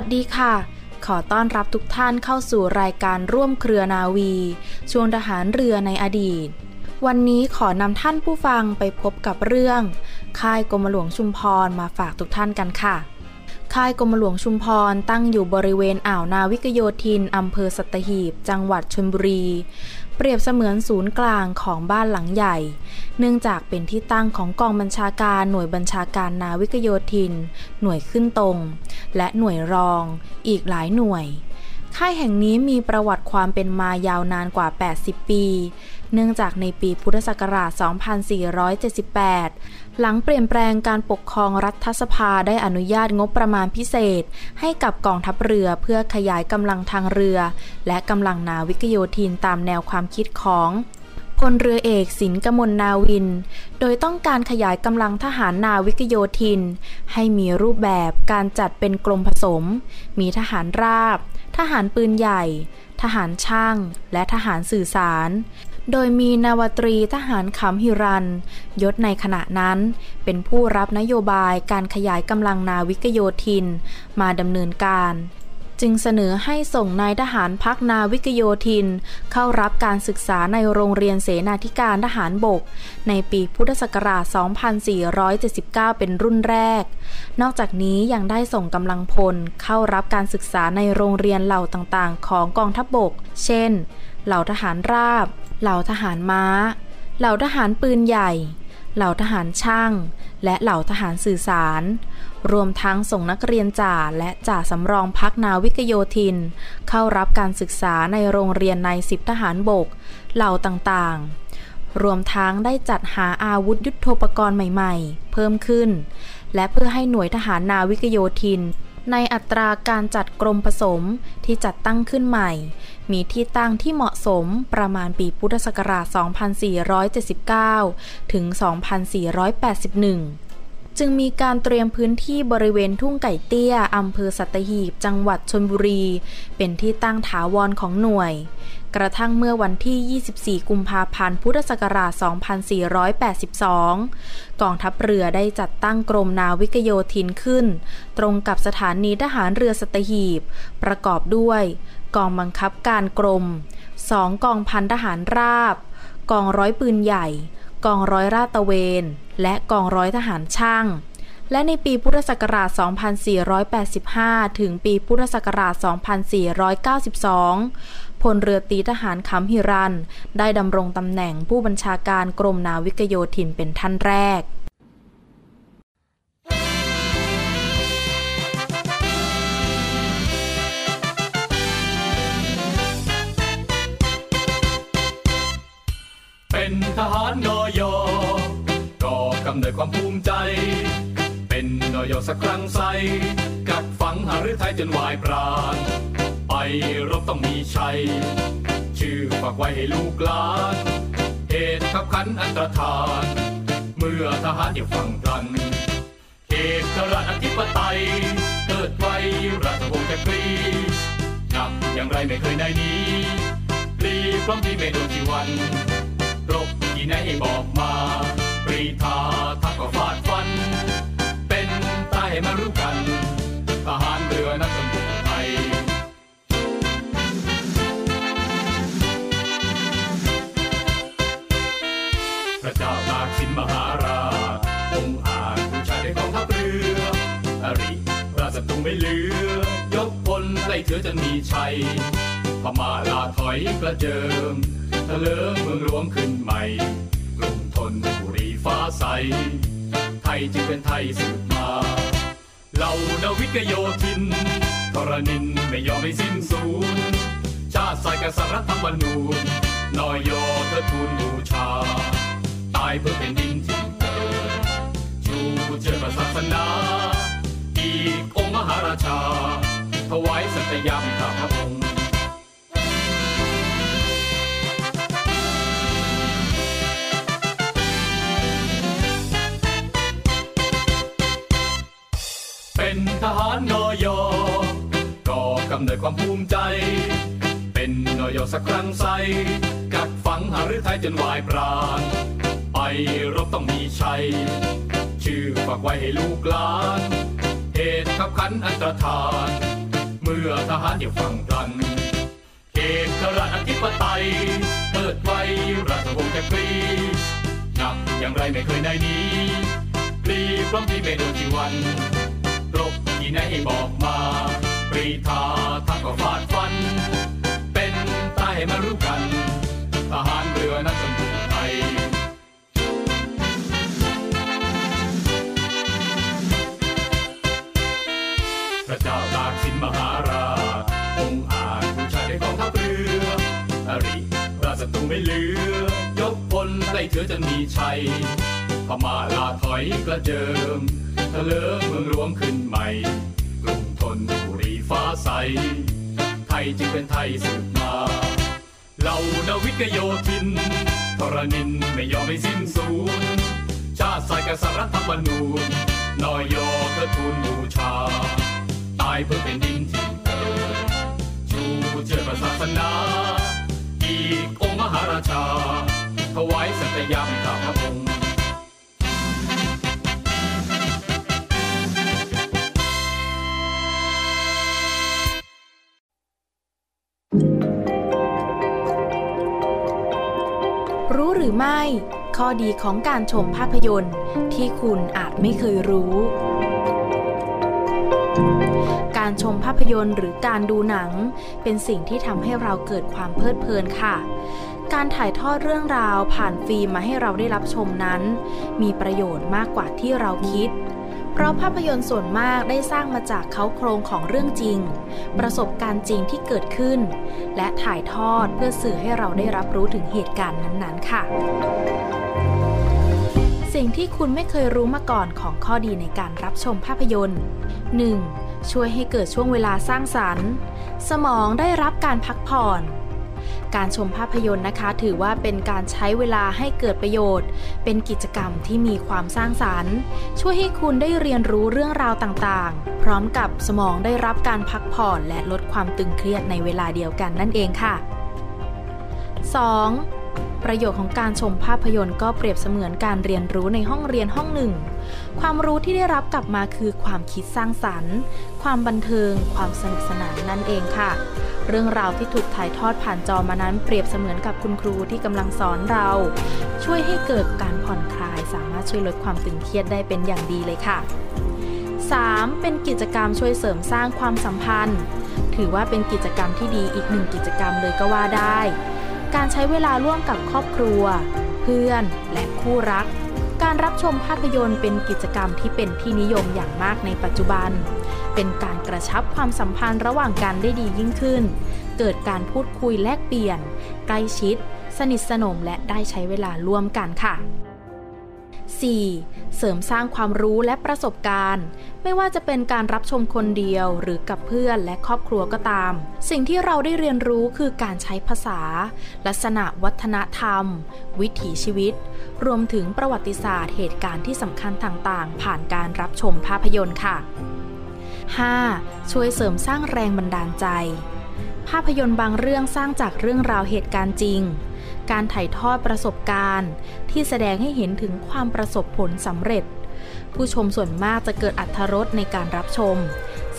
วัสดีค่ะ ขอต้อนรับทุกท่านเข้าสู่รายการร่วมเครือนาวีช่วงทหารเรือในอดีต วันนี้ขอนำท่านผู้ฟังไปพบกับเรื่อง ค่ายกรมหลวงชุมพรมาฝากทุกท่านกันค่ะ ค่ายกรมหลวงชุมพรตั้งอยู่บริเวณอ่าวนาวิกโยธินอำเภอสัตหีบ จังหวัดชลบุรี เปรียบเสมือนศูนย์กลางของบ้านหลังใหญ่ เนื่องจากเป็นที่ตั้งของกองบัญชาการหน่วยบัญชาการนาวิกโยธิน หน่วยขึ้นตรง และหน่วยรอง อีกหลายหน่วย ค่ายแห่งนี้มีประวัติความเป็นมายาวนานกว่า 80 ปี เนื่องจากในปีพุทธศักราช 2478 หลังเปลี่ยนแปลงการปกครองรัฐสภาได้อนุญาตงบประมาณพิเศษ ให้กับกองทัพเรือเพื่อขยายกำลังทางเรือ และกำลังนาวิกโยธินตามแนวความคิดของพลเรือเอกสินกมลนาวิน โดยต้องการขยายกำลังทหารนาวิกโยธิน ให้มีรูปแบบการจัดเป็นกรมผสม มีทหารราบ ทหารปืนใหญ่ ทหารช่าง และทหารสื่อสาร โดยมีนาวตรีทหารขำฮิรัน ยศในขณะนั้นเป็นผู้รับนโยบายการขยายกำลังนาวิกโยธิน มาดำเนินการ จึงเสนอให้ส่งนายทหารพักนาวิกโยธิน เข้ารับการศึกษาในโรงเรียนเสนาธิการทหารบก ในปีพุทธศักราช 2479 เป็นรุ่นแรก นอกจากนี้ยังได้ส่งกำลังพลเข้ารับการศึกษาในโรงเรียนเหล่าต่างๆ ของกองทัพบกเช่น เหล่าทหารราบ เหล่าทหารม้า เหล่าทหารปืนใหญ่ เหล่าทหารช่าง และเหล่าทหารสื่อสาร รวมทั้งส่งนักเรียนจ่าและจ่าสำรองพักนาวิกโยธิน เข้ารับการศึกษาในโรงเรียนในสิบทหารบก เหล่าต่างๆ รวมทั้งได้จัดหาอาวุธยุโทโธปกรณ์ใหม่ๆ เพิ่มขึ้น และเพื่อให้หน่วยทหารนาวิกโยธินในอัตราการจัดกรมผสมที่จัดตั้งขึ้นใหม่ มีที่ตั้งที่เหมาะสมประมาณปีพุทธศักราช 2479 ถึง 2481จึงมีการเตรียมพื้นที่บริเวณทุ่งไก่เตี้ย อำเภอสัตหีบ จังหวัดชลบุรี เป็นที่ตั้งถาวรของหน่วย กระทั่งเมื่อวันที่ 24 กุมภาพันธ์ พุทธศักราช 2482 กองทัพเรือได้จัดตั้งกรมนาวิกโยธินขึ้น ตรงกับสถานีทหารเรือสัตหีบ ประกอบด้วย กองบังคับการกรม 2 กองพันทหารราบ กองร้อยปืนใหญ่ กองร้อยราตระเวน และกองร้อยทหารช่าง และในปีพุทธศักราช 2485 ถึงปีพุทธศักราช 2492 พลเรือตีทหารคำฮิรัน ได้ดำรงตำแหน่งผู้บัญชาการกรมนาวิกโยธินเป็นท่านแรก เป็นทหารนอยก่อกำเนิดความภูมิใจ เป็นนอยสักครั้งใส กัดฝังหารือไทยจนวายปราณ ไปรบต้องมีชัย ชื่อฝากไว้ให้ลูกหลานเหตุขับขันอันตรธาน เมื่อทหารอยู่ฝั่งกันเอกราชอธิปไตย เกิดไว้ราชวงศ์จักรีนับอย่างไรไม่เคยได้นี้ปลีพร้อมที่ไม่โดนจีวัน ที่ไหนบอกมาปรีทาทักก็ฟาดฟัน เป็นตายให้มารู้กัน ทหารเรือนักสมุทไทยพระเจ้าตากสินมหาราชองอาจผู้ชายในกองทัพเรืออริราศัตรูไม่เหลือ ยกพลไล่เถือจนมีชัยพม่าลาถอยกระเจิง ทะเลิงเมืองหลวงขึ้นใหม่กรุงทนบุรีฟ้าใส ไทยจึงเป็นไทยสืบมาเหล่านาวิกโยธินทรณินไม่ยอมให้สิ้นสูญชาติสายกษัตริย์รัฐธรรมนูญนอยโยเธอทูลบูชา ตายเพื่อเป็นดินที่เกิดชูเชิดศาสนา อีกองค์มหาราชา ถวายสัตยามข้าพระองค์ ทหารนอยก่อกำเนิดความภูมิใจ เป็นนอยสักครั้งใส กัดฝังหารือไทยจนวายปราณ ไปรบต้องมีชัย ชื่อฝากไว้ให้ลูกหลาน เหตุขับขันอันตรธาน เมื่อทหารเดี่ยวฝั่งพลันเอกราชอธิปไตยเปิดไว้ราชวงศ์จักรีหนักอย่างไรไม่เคยได้นี้ปลีพร้อมที่ไม่โดนจีวัน ที่ไหนให้บอกมาปรีธาทักก็ฟาดฟัน เป็นตายให้มารู้กัน ทหารเรือนั้นจนถูกไทยพระเจ้าตากสินมหาราชองค์อาจผู้ชายในกองทัพเรืออริราชศัตรูไม่เหลือ ยกพลไล่เถือจนมีชัยพม่าลาถอยกระเจิม ทะเลิงเมืองหลวงขึ้นใหม่กรุงทนบุรีฟ้าใส ไทยจึงเป็นไทยสืบมาเหล่านาวิกโยธินทรณินไม่ยอมให้สิ้นสูญชาติสายกษัตริย์รัฐธรรมนูญนอยโยเธอทูลบูชา ตายเพื่อเป็นดินที่เกิดชูเชิดศาสนา อีกองค์มหาราชา ถวายสัตยามข้าพระองค์ ไม่ ข้อดีของการชมภาพยนตร์ ที่คุณอาจไม่เคยรู้ การชมภาพยนตร์หรือการดูหนัง เป็นสิ่งที่ทำให้เราเกิดความเพลิดเพลินค่ะการถ่ายทอดเรื่องราวผ่านฟิล์มมาให้เราได้รับชมนั้น มีประโยชน์มากกว่าที่เราคิด เพราะภาพยนตร์ส่วนมากได้สร้างมาจากเขาโครงของเรื่องจริง ประสบการณ์จริงที่เกิดขึ้น และถ่ายทอดเพื่อสื่อให้เราได้รับรู้ถึงเหตุการณ์นั้นๆ ค่ะ สิ่งที่คุณไม่เคยรู้มาก่อนของข้อดีในการรับชมภาพยนตร์ 1. ช่วยให้เกิดช่วงเวลาสร้างสรรค์ สมองได้รับการพักผ่อน การชมภาพยนตร์นะคะ ถือว่าเป็นการใช้เวลาให้เกิดประโยชน์ เป็นกิจกรรมที่มีความสร้างสรรค์ ช่วยให้คุณได้เรียนรู้เรื่องราวต่างๆ พร้อมกับสมองได้รับการพักผ่อนและลดความตึงเครียดในเวลาเดียวกันนั่นเองค่ะ 2. ประโยชน์ของการชมภาพยนตร์ก็เปรียบเสมือนการเรียนรู้ในห้องเรียนห้องหนึ่ง ความรู้ที่ได้รับกลับมาคือความคิดสร้างสรรค์ ความบันเทิง ความสนุกสนานนั่นเองค่ะ เรื่องราวที่ถูกถ่ายทอดผ่านจอมานั้นเปรียบเสมือนกับคุณครูที่กำลังสอนเรา ช่วยให้เกิดการผ่อนคลาย สามารถช่วยลดความตึงเครียดได้เป็นอย่างดีเลยค่ะ 3. เป็นกิจกรรมช่วยเสริมสร้างความสัมพันธ์ ถือว่าเป็นกิจกรรมที่ดีอีกหนึ่งกิจกรรมเลยก็ว่าได้ การใช้เวลาร่วมกับครอบครัว เพื่อนและคู่รัก การรับชมภาพยนตร์เป็นกิจกรรมที่เป็นที่นิยมอย่างมากในปัจจุบัน เป็นการกระชับความสัมพันธ์ระหว่างกันได้ดียิ่งขึ้น เกิดการพูดคุยแลกเปลี่ยน ใกล้ชิด สนิทสนมและได้ใช้เวลาร่วมกันค่ะ 4. เสริมสร้างความรู้และประสบการณ์ ไม่ว่าจะเป็นการรับชมคนเดียวหรือกับเพื่อนและครอบครัวก็ตาม สิ่งที่เราได้เรียนรู้คือการใช้ภาษา ลักษณะวัฒนธรรม วิถีชีวิต รวมถึงประวัติศาสตร์เหตุการณ์ที่สำคัญต่างๆ ผ่านการรับชมภาพยนตร์ค่ะ 5. ช่วยเสริมสร้างแรงบันดาลใจ ภาพยนตร์บางเรื่องสร้างจากเรื่องราวเหตุการณ์จริง การถ่ายทอดประสบการณ์ ที่แสดงให้เห็นถึงความประสบผลสำเร็จ ผู้ชมส่วนมากจะเกิดอัธรสในการรับชม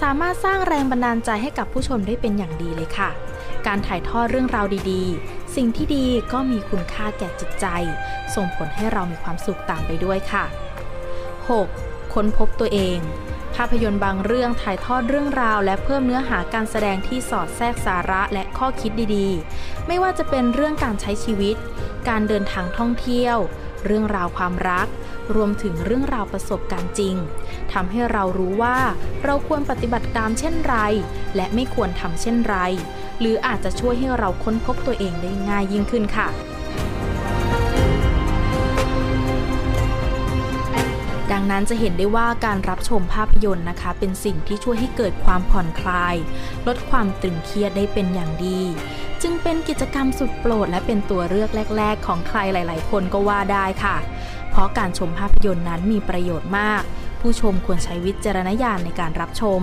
สามารถสร้างแรงบันดาลใจให้กับผู้ชมได้เป็นอย่างดีเลยค่ะ การถ่ายทอดเรื่องราวดีๆ สิ่งที่ดีก็มีคุณค่าแก่จิตใจ ส่งผลให้เรามีความสุขตามไปด้วยค่ะ 6. ค้นพบตัวเอง ภาพยนตร์บางเรื่องถ่ายทอดเรื่องราว และเพิ่มเนื้อหาการแสดงที่สอดแทรกสาระและข้อคิดดีๆ ไม่ว่าจะเป็นเรื่องการใช้ชีวิต การเดินทางท่องเที่ยว เรื่องราวความรัก รวมถึงเรื่องราวประสบการณ์จริงทำให้เรารู้ว่าเราควรปฏิบัติตามเช่นไร และไม่ควรทำเช่นไร หรืออาจจะช่วยให้เราค้นพบตัวเองได้ง่ายยิ่งขึ้นค่ะดังนั้นจะเห็นได้ว่าการรับชมภาพยนตร์นะคะ เป็นสิ่งที่ช่วยให้เกิดความผ่อนคลาย ลดความตึงเครียดได้เป็นอย่างดี จึงเป็นกิจกรรมสุดโปรดและเป็นตัวเลือกแรก ๆ ของใครหลาย ๆ คนก็ว่าได้ค่ะ ราะการชมภาพยนตร์นั้นมีประโยชน์มาก ผู้ชมควรใช้วิจารณญาณในการรับชม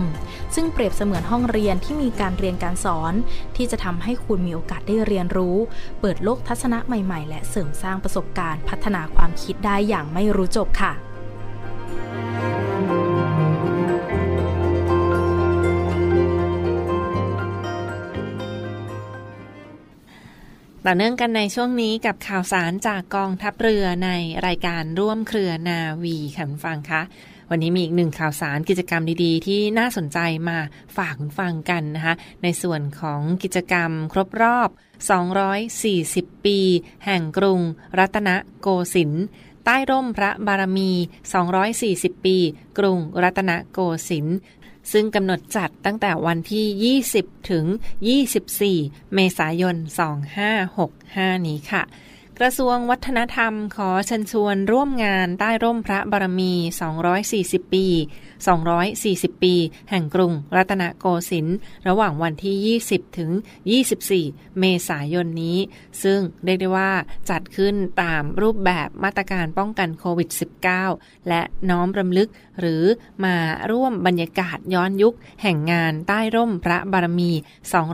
ซึ่งเปรียบเสมือนห้องเรียนที่มีการเรียนการสอน ที่จะทำให้คุณมีโอกาสได้เรียนรู้ เปิดโลกทัศนะใหม่ ๆ และเสริมสร้างประสบการณ์ พัฒนาความคิดได้อย่างไม่รู้จบค่ะ ต่อเนื่องกันในช่วงนี้กับข่าวสารจากกองทัพเรือในรายการร่วมเครือนาวีค่ะคุณฟังคะวันนี้มีอีกหนึ่งข่าวสารกิจกรรมดีๆ ที่น่าสนใจมาฝากคุณฟังกันนะคะ ในส่วนของกิจกรรมครบรอบ 240 ปี แห่งกรุง รัตนโกสินทร์ใต้ร่มพระบารมี 240 ปี กรุงรัตนโกสินทร์ ซึ่งกำหนดจัดตั้งแต่วันที่ 20 ถึง 24 เมษายน 2565 นี้ค่ะ กระทรวงวัฒนธรรมขอเชิญชวนร่วมงานใต้ร่มพระบารมี 240 ปี 240 ปี แห่งกรุงรัตนโกสินทร์ระหว่างวันที่ 20 ถึง 24 เมษายนนี้ ซึ่งเรียกได้ว่าจัดขึ้นตามรูปแบบมาตรการป้องกันโควิด -19 และน้อมรำลึกหรือมาร่วมบรรยากาศย้อนยุค แห่งงานใต้ร่มพระบารมี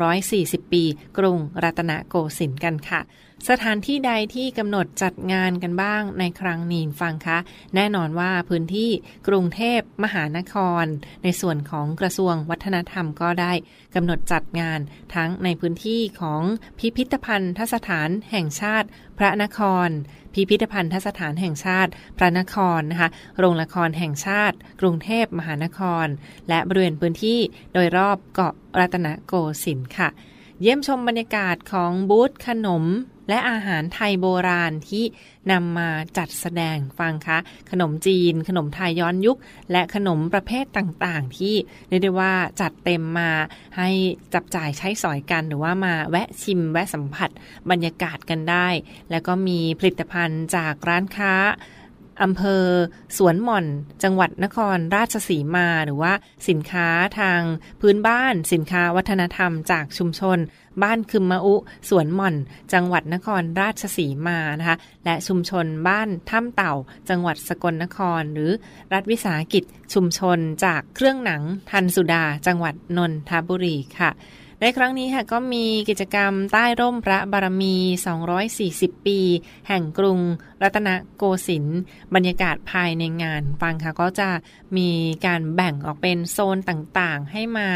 240 ปี กรุงรัตนโกสินทร์กันค่ะ สถานที่ใดที่กำหนดจัดงานกันบ้างในครั้งนี้ฟังคะ แน่นอนว่าพื้นที่กรุงเทพมหานคร ในส่วนของกระทรวงวัฒนธรรมก็ได้กำหนดจัดงานทั้งในพื้นที่ของพิพิธภัณฑ์ทสถานแห่งชาติ พระนคร พิพิธภัณฑ์ทสถานแห่งชาติ พระนครนะคะโรงละครแห่งชาติ กรุงเทพมหานคร และบริเวณพื้นที่โดยรอบเกาะรัตนโกสินทร์ค่ะเยี่ยมชมบรรยากาศของบูธขนม และอาหารไทยโบราณที่นำมาจัดแสดงฟังคะ ขนมจีน ขนมไทยย้อนยุค และขนมประเภทต่างๆ ที่เรียกได้ว่าจัดเต็มมาให้จับจ่ายใช้สอยกันหรือว่ามาแวะชิมแวะสัมผัสบรรยากาศกันได้ แล้วก็มีผลิตภัณฑ์จากร้านค้า อำเภอ สวนหม่อน จังหวัดนครราชสีมา หรือว่าสินค้าทางพื้นบ้าน สินค้าวัฒนธรรมจากชุมชน บ้านคึมมะอุสวนหม่อน จังหวัดนครราชสีมานะคะและชุมชนบ้านถ้ำเต่า จังหวัดสกลนคร หรือรัฐวิสาหกิจชุมชนจากเครื่องหนังทันสุดา จังหวัดนนทบุรีค่ะ ในครั้งนี้ค่ะก็มีกิจกรรมใต้ร่มพระบารมี 240 ปี แห่งกรุงรัตนโกสินทร์บรรยากาศภายในงานฟังค่ะก็จะมีการแบ่งออกเป็นโซนต่างๆ ให้มา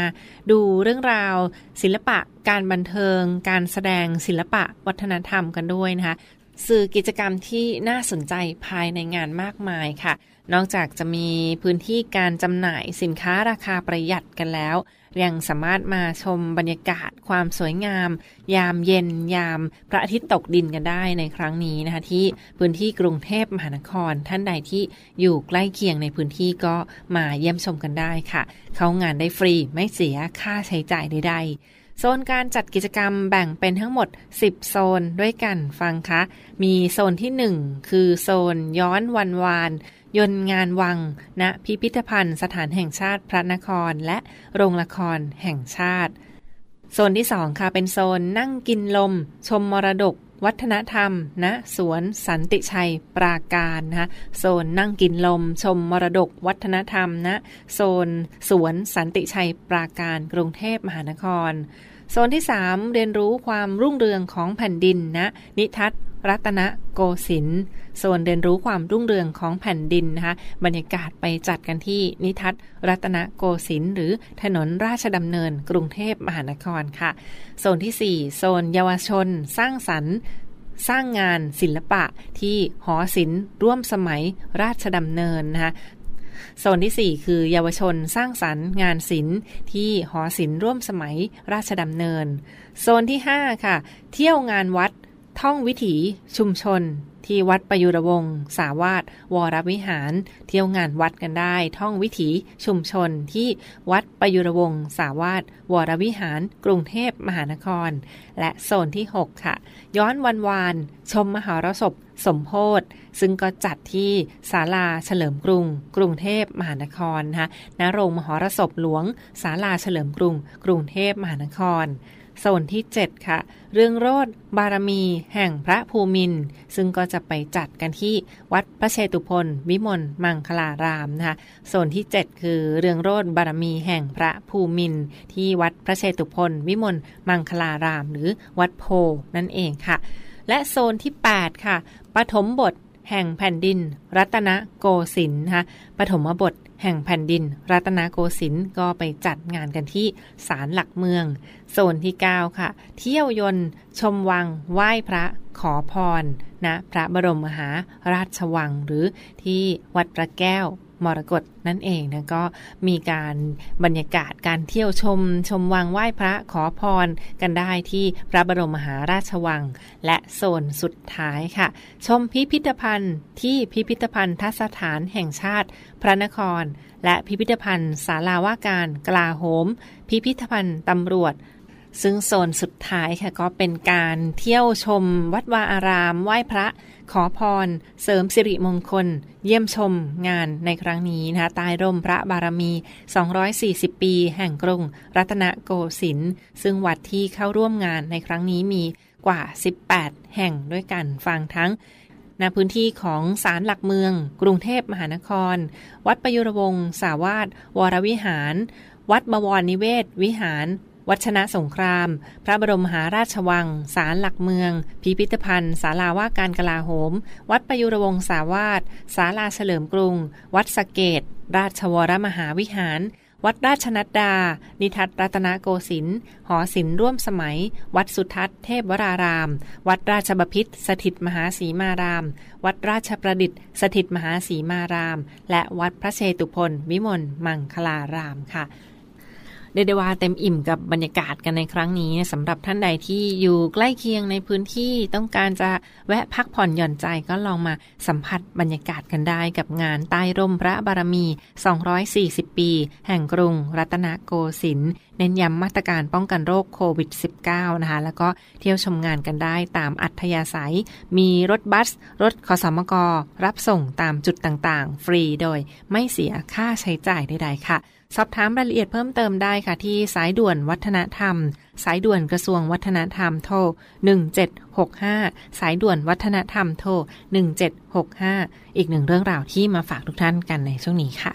ดูเรื่องราวศิลปะการบันเทิง การแสดงศิลปะวัฒนธรรมกันด้วยนะคะ สื่อกิจกรรมที่น่าสนใจภายในงานมากมายค่ะ นอกจากจะมีพื้นที่การจำหน่ายสินค้าราคาประหยัดกันแล้ว ยังสามารถมาชมบรรยากาศความสวยงาม ยามเย็น ยามพระอาทิตย์ตกดินกันได้ในครั้งนี้นะคะ ที่พื้นที่กรุงเทพมหานคร ท่านใดที่อยู่ใกล้เคียงในพื้นที่ก็มาเยี่ยมชมกันได้ค่ะ เข้างานได้ฟรีไม่เสียค่าใช้จ่ายใดๆ โซนการจัดกิจกรรมแบ่งเป็นทั้งหมด 10 โซนด้วยกันฟังคะ มีโซนที่ 1 คือโซนย้อนวันวาน ยนงานวังณพิพิธภัณฑ์สถานแห่งชาติพระนครและโรงละครแห่งชาติ โซนที่ 2 ค่ะ เป็นโซนนั่งกินลม ชมมรดก วัฒนธรรมณสวนสันติชัยปราการนะคะโซนนั่งกินลม ชมมรดกวัฒนธรรมณโซนสวนสันติชัยปราการกรุงเทพมหานคร โซนที่ 3 เรียนรู้ความรุ่งเรืองของแผ่นดินณนิทัศน์ รัตนโกสินทร์โซนเรียนรู้ความรุ่งเรืองของแผ่นดินนะคะบรรยากาศไปจัดกันที่นิทัศรัตนโกสินทร์หรือถนนราชดำเนินกรุงเทพมหานครค่ะ โซนที่ 4 โซนเยาวชน สร้างสรรค์สร้างงานศิลปะที่หอศิลป์ร่วมสมัยราชดำเนินนะคะโซนที่ 4 คือเยาวชนสร้างสรรค์งานศิลป์ที่หอศิลป์ร่วมสมัยราชดำเนิน โซนที่ 5 ค่ะ เที่ยวงานวัด ท่องวิถีชุมชน ที่วัดประยุรวงศ์สาวาสวรวิหาร เที่ยวงานวัดกันได้ ท่องวิถีชุมชนที่วัดประยุรวงศ์สาวาสวรวิหาร กรุงเทพมหานคร และโซนที่ 6 ค่ะ ย้อนวันวาน ชมมหารสพสมโพธซึ่งก็จัดที่ศาลาเฉลิมกรุง กรุงเทพมหานครนะคะณโรงมหรสพหลวงศาลาเฉลิมกรุง กรุงเทพมหานคร โซนที่ 7 ค่ะ เรื่องโรดบารมี แห่งพระภูมิน ซึ่งก็จะไปจัดกันที่วัดพระเชตุพนวิมลมังคลารามนะคะโซนที่ 7 คือเรื่องโรดบารมีแห่งพระภูมิน ที่วัดพระเชตุพนวิมลมังคลาราม หรือวัดโพนั่นเองค่ะ และโซนที่ 8 ค่ะปฐมบทแห่งแผ่นดิน รัตนโกสินทร์นะคะปฐมบท แห่งแผ่นดิน รัตนโกสินทร์ก็ไปจัดงานกันที่ศาลหลักเมือง โซนที่ 9 ค่ะ เที่ยวยนต์ชมวัง ไหว้พระขอพรนะพระบรมมหาราชวังหรือที่วัดพระแก้ว มรกตนั่นเองนะก็มีการบรรยากาศการเที่ยวชม ชมวังไหว้พระขอพรกันได้ที่พระบรมมหาราชวัง และโซนสุดท้ายค่ะ ชมพิพิธภัณฑ์ที่พิพิธภัณฑ์ทัศฐานแห่งชาติ พระนคร และพิพิธภัณฑ์ศาลาว่าการกลาโหม พิพิธภัณฑ์ตำรวจ ซึ่งโซนสุดท้ายค่ะก็เป็นการเที่ยวชมวัดวาอาราม ไหว้พระขอพร เสริมสิริมงคล เยี่ยมชมงานในครั้งนี้นะคะใต้ร่มพระบารมี 240 ปี แห่งกรุง รัตนโกสินทร์ซึ่งวัดที่เข้าร่วมงานในครั้งนี้มีกว่า 18 แห่งด้วยกันฟังทั้งณพื้นที่ของศาลหลักเมือง กรุงเทพมหานคร วัดประยุรวงศ์สาวาสวรวิหาร วัดบวรนิเวศ วิหาร วัชนะสงคราม พระบรมหาราชวัง ศาลหลักเมือง พิพิธภัณฑ์ ศาลาว่าการกลาโหม วัดประยุรวงศาวาสศาลาเฉลิมกรุง วัดสเกต ราชวรมหาวิหาร วัดราชนัดดา นิทัศรัตนโกสินทร์ หอศิลป์ร่วมสมัย วัดสุทัศน์เทพวราราม วัดราชบพิตรสถิตมหาสีมาราม วัดราชประดิษฐ์ สถิตมหาสีมาราม และวัดพระเชตุพนวิมลมังคลารามค่ะ เรียกได้ว่าเต็มอิ่มกับบรรยากาศกันในครั้งนี้สำหรับท่านใดที่อยู่ใกล้เคียงในพื้นที่ต้องการจะแวะพักผ่อนหย่อนใจก็ลองมาสัมผัสบรรยากาศกันได้กับงานใต้ร่มพระบารมี 240 ปี แห่งกรุงรัตนโกสินทร์เน้นย้ำมาตรการป้องกันโรคโควิด -19 นะคะ แล้วก็เที่ยวชมงานกันได้ตามอัธยาศัย มีรถบัส รถขสมก รับส่งตามจุดต่างๆ ฟรีโดยไม่เสียค่าใช้จ่ายใดๆค่ะ สอบถามรายละเอียดเพิ่มเติมได้ค่ะที่สายด่วนวัฒนธรรม สายด่วนกระทรวงวัฒนธรรมโทร 1765 สายด่วนวัฒนธรรมโทร 1765 อีกหนึ่งเรื่องราวที่มาฝากทุกท่านกันในช่วงนี้ค่ะ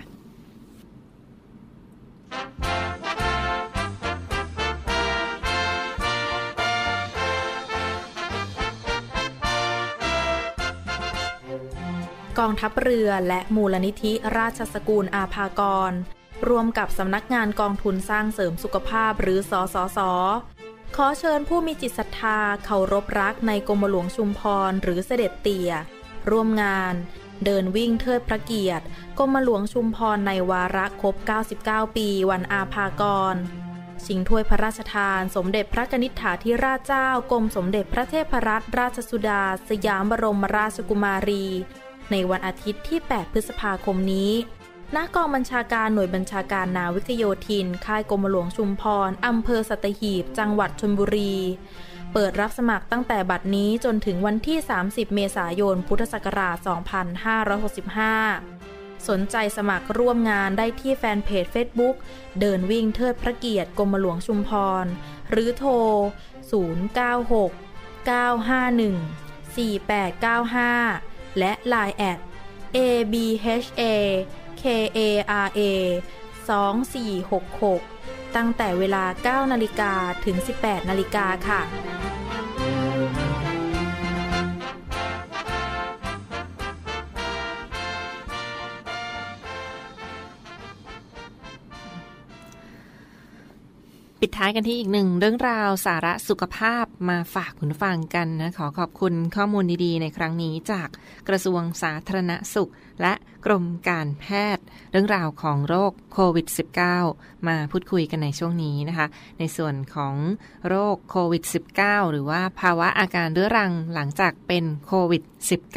กองทัพเรือและมูลนิธิราชสกุลอาภากร ร่วมกับสำนักงานกองทุนสร้างเสริมสุขภาพหรือสสส ขอเชิญผู้มีจิตศรัทธาเคารพรักในกรมหลวงชุมพรหรือเสด็จเตี่ย ร่วมงาน เดินวิ่งเทิดพระเกียรติกรมหลวงชุมพรในวาระครบ 99 ปีวันอาภากรชิงถ้วยพระราชทาน สมเด็จพระนิษฐาธิราชเจ้ากรมสมเด็จพระเทพรัตนราชสุดา สยามบรมราชกุมารี ในวันอาทิตย์ที่ 8 พฤษภาคมนี้ ณกองบัญชาการหน่วยบัญชาการนาวิกโยธิน ค่ายกรมหลวงชุมพร อำเภอสัตหีบ จังหวัดชลบุรี เปิดรับสมัครตั้งแต่บัดนี้จนถึงวันที่ 30 เมษายน พุทธศักราช 2565 สนใจสมัครร่วมงานได้ที่แฟนเพจ Facebook เดินวิ่งเทิดพระเกียรติกรมหลวงชุมพร หรือโทร 096 951 4895 และ Line แอด abha kara 2466 ตั้งแต่เวลา 9 นาฬิกาถึง 18 นาฬิกาค่ะ ปิดท้ายกันที่อีกหนึ่งเรื่องราวสาระสุขภาพมาฝากคุณฟังกันนะ ขอขอบคุณข้อมูลดีๆ ในครั้งนี้จากกระทรวงสาธารณสุข และกรมการแพทย์ เรื่องราวของโรคโควิด -19 มาพูดคุยกันในช่วงนี้นะคะ ในส่วนของโรคโควิด -19 หรือว่าภาวะอาการเรื้อรังหลังจากเป็นโควิด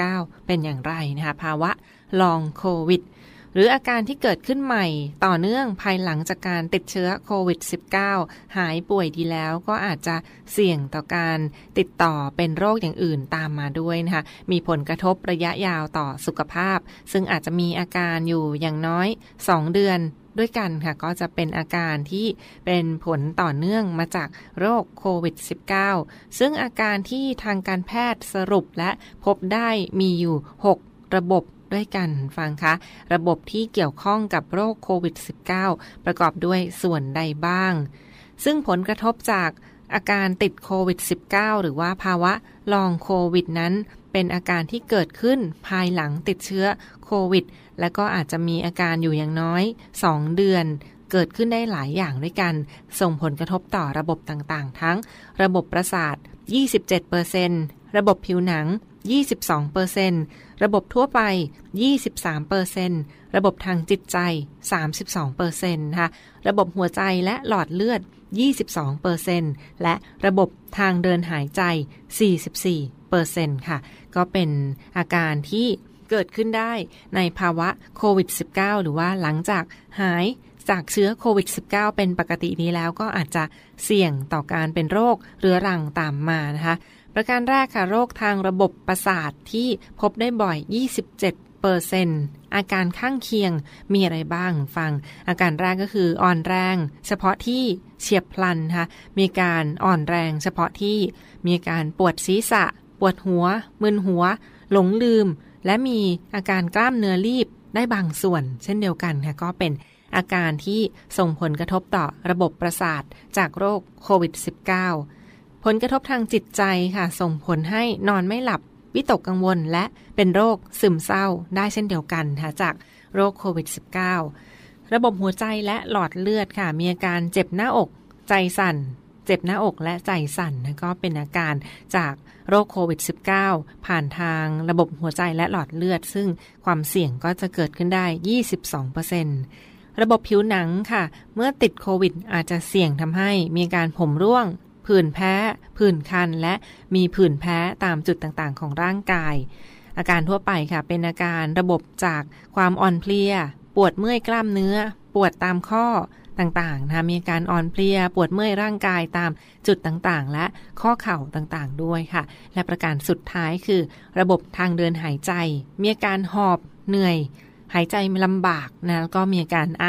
-19 เป็นอย่างไรนะคะ ภาวะลองโควิด หรืออาการที่เกิดขึ้นใหม่ ต่อเนื่องภายหลังจากการติดเชื้อโควิด -19 หายป่วยดีแล้วก็อาจจะเสี่ยงต่อการติดต่อเป็นโรคอย่างอื่นตามมาด้วยนะคะ มีผลกระทบระยะยาวต่อสุขภาพ ซึ่งอาจจะมีอาการอยู่อย่างน้อย 2 เดือนด้วยกันค่ะก็จะเป็นอาการที่เป็นผลต่อเนื่องมาจากโรคโควิด -19 ซึ่งอาการที่ทางการแพทย์สรุปและพบได้มีอยู่ 6 ระบบ ด้วยกันฟังคะ ระบบที่เกี่ยวข้องกับโรคโควิด -19 ประกอบด้วยส่วนใดบ้าง ซึ่งผลกระทบจากอาการติดโควิด -19 หรือว่าภาวะลองโควิดนั้น เป็นอาการที่เกิดขึ้นภายหลังติดเชื้อโควิด และก็อาจจะมีอาการอยู่อย่างน้อย 2 เดือนเกิดขึ้นได้หลายอย่างด้วยกัน ส่งผลกระทบต่อระบบต่างๆ ทั้ง ระบบประสาท 27%ระบบผิวหนัง 22%ระบบทั่วไป 23%ระบบทางจิตใจ 32%นะคะระบบหัวใจและหลอดเลือด 22%และระบบทางเดินหายใจ 44%ค่ะ ก็เป็นอาการที่เกิดขึ้นได้ในภาวะโควิด -19 หรือว่าหลังจากหายจากเชื้อโควิด -19 เป็นปกตินี้แล้วก็อาจจะเสี่ยงต่อการเป็นโรคเรื้อรังตามมานะคะ ประการแรกค่ะโรคทางระบบประสาทที่พบได้บ่อย 27เปอร์เซนอาการข้างเคียงมีอะไรบ้างฟัง อาการแรกก็คืออ่อนแรง เฉพาะที่เฉียบพลันค่ะมีการอ่อนแรง เฉพาะที่มีการปวดศีรษะ ปวดหัว มึนหัว หลงลืม และมีอาการกล้ามเนื้อรีบได้บางส่วน เช่นเดียวกันค่ะก็เป็นอาการที่ส่งผลกระทบต่อระบบประสาทจากโรคโควิด -19 ผลกระทบทางจิตใจค่ะ ส่งผลให้นอนไม่หลับวิตกกังวล และเป็นโรคซึมเศร้าได้เช่นเดียวกันค่ะจากโรคโควิด -19 ระบบหัวใจและหลอดเลือดค่ะ มีอาการเจ็บหน้าอก ใจสั่น เจ็บหน้าอกและใจสั่นนะก็เป็นอาการจากโรคโควิด -19 ผ่านทางระบบหัวใจและหลอดเลือด ซึ่งความเสี่ยงก็จะเกิดขึ้นได้ 22%ระบบผิวหนังค่ะ เมื่อติดโควิด อาจจะเสี่ยงทำให้มีการผมร่วง ผื่นแพ้ ผื่นคัน และมีผื่นแพ้ตามจุดต่างๆ ของร่างกาย อาการทั่วไปค่ะ เป็นอาการระบบจากความอ่อนเพลีย ปวดเมื่อยกล้ามเนื้อ ปวดตามข้อต่างๆนะมีอาการอ่อนเพลีย ปวดเมื่อยร่างกายตามจุดต่างๆ และข้อเข่าต่างๆ ด้วยค่ะ และประการสุดท้ายคือ ระบบทางเดินหายใจ มีอาการหอบเหนื่อย หายใจลำบากนะแล้วก็มีอาการไอ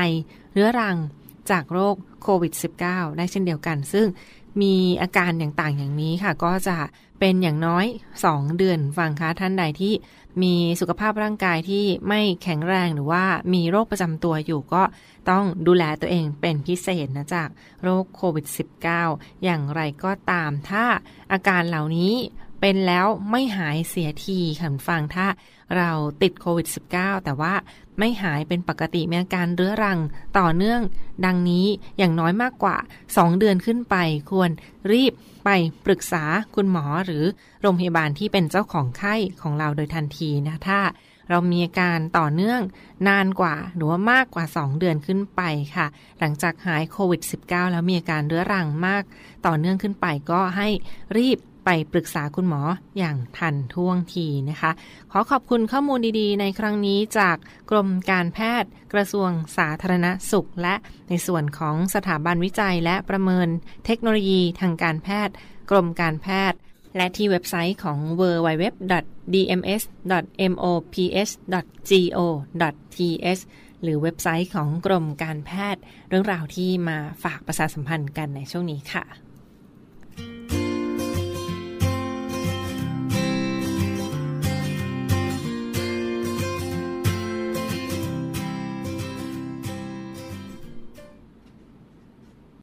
เรื้อรังจากโรคโควิด -19 ได้เช่นเดียวกัน ซึ่ง มีอาการอย่างต่างอย่างนี้ค่ะ ก็จะเป็นอย่างน้อย 2 เดือนฟังคะท่านใดที่มีสุขภาพร่างกายที่ไม่แข็งแรงหรือว่ามีโรคประจำตัวอยู่ก็ต้องดูแลตัวเองเป็นพิเศษนะจากโรคโควิด -19 อย่างไรก็ตามถ้าอาการเหล่านี้ เป็นแล้วไม่หายเสียทีค่ะฟังถ้าเราติดโควิด -19 แต่ว่าไม่หายเป็นปกติมีอาการเรื้อรังต่อเนื่อง ดังนี้อย่างน้อยมากกว่า 2 เดือนขึ้นไป ควรรีบไปปรึกษาคุณหมอหรือโรงพยาบาลที่เป็นเจ้าของไข้ของเราโดยทันทีนะถ้าเรามีอาการต่อเนื่องนานกว่าหรือว่ามากกว่า 2 เดือนขึ้นไปค่ะ หลังจากหายโควิด -19 แล้วมีอาการเรื้อรังมาก ต่อเนื่องขึ้นไปก็ให้รีบ ไปปรึกษาคุณหมออย่างทันท่วงทีนะคะ ขอขอบคุณข้อมูลดีๆ ในครั้งนี้จากกรมการแพทย์กระทรวงสาธารณสุข และในส่วนของสถาบันวิจัยและประเมินเทคโนโลยีทางการแพทย์ กรมการแพทย์และที่เว็บไซต์ของ www.dms.moph.go.th หรือเว็บไซต์ของกรมการแพทย์ เรื่องราวที่มาฝากประชาสัมพันธ์กันในช่วงนี้ค่ะ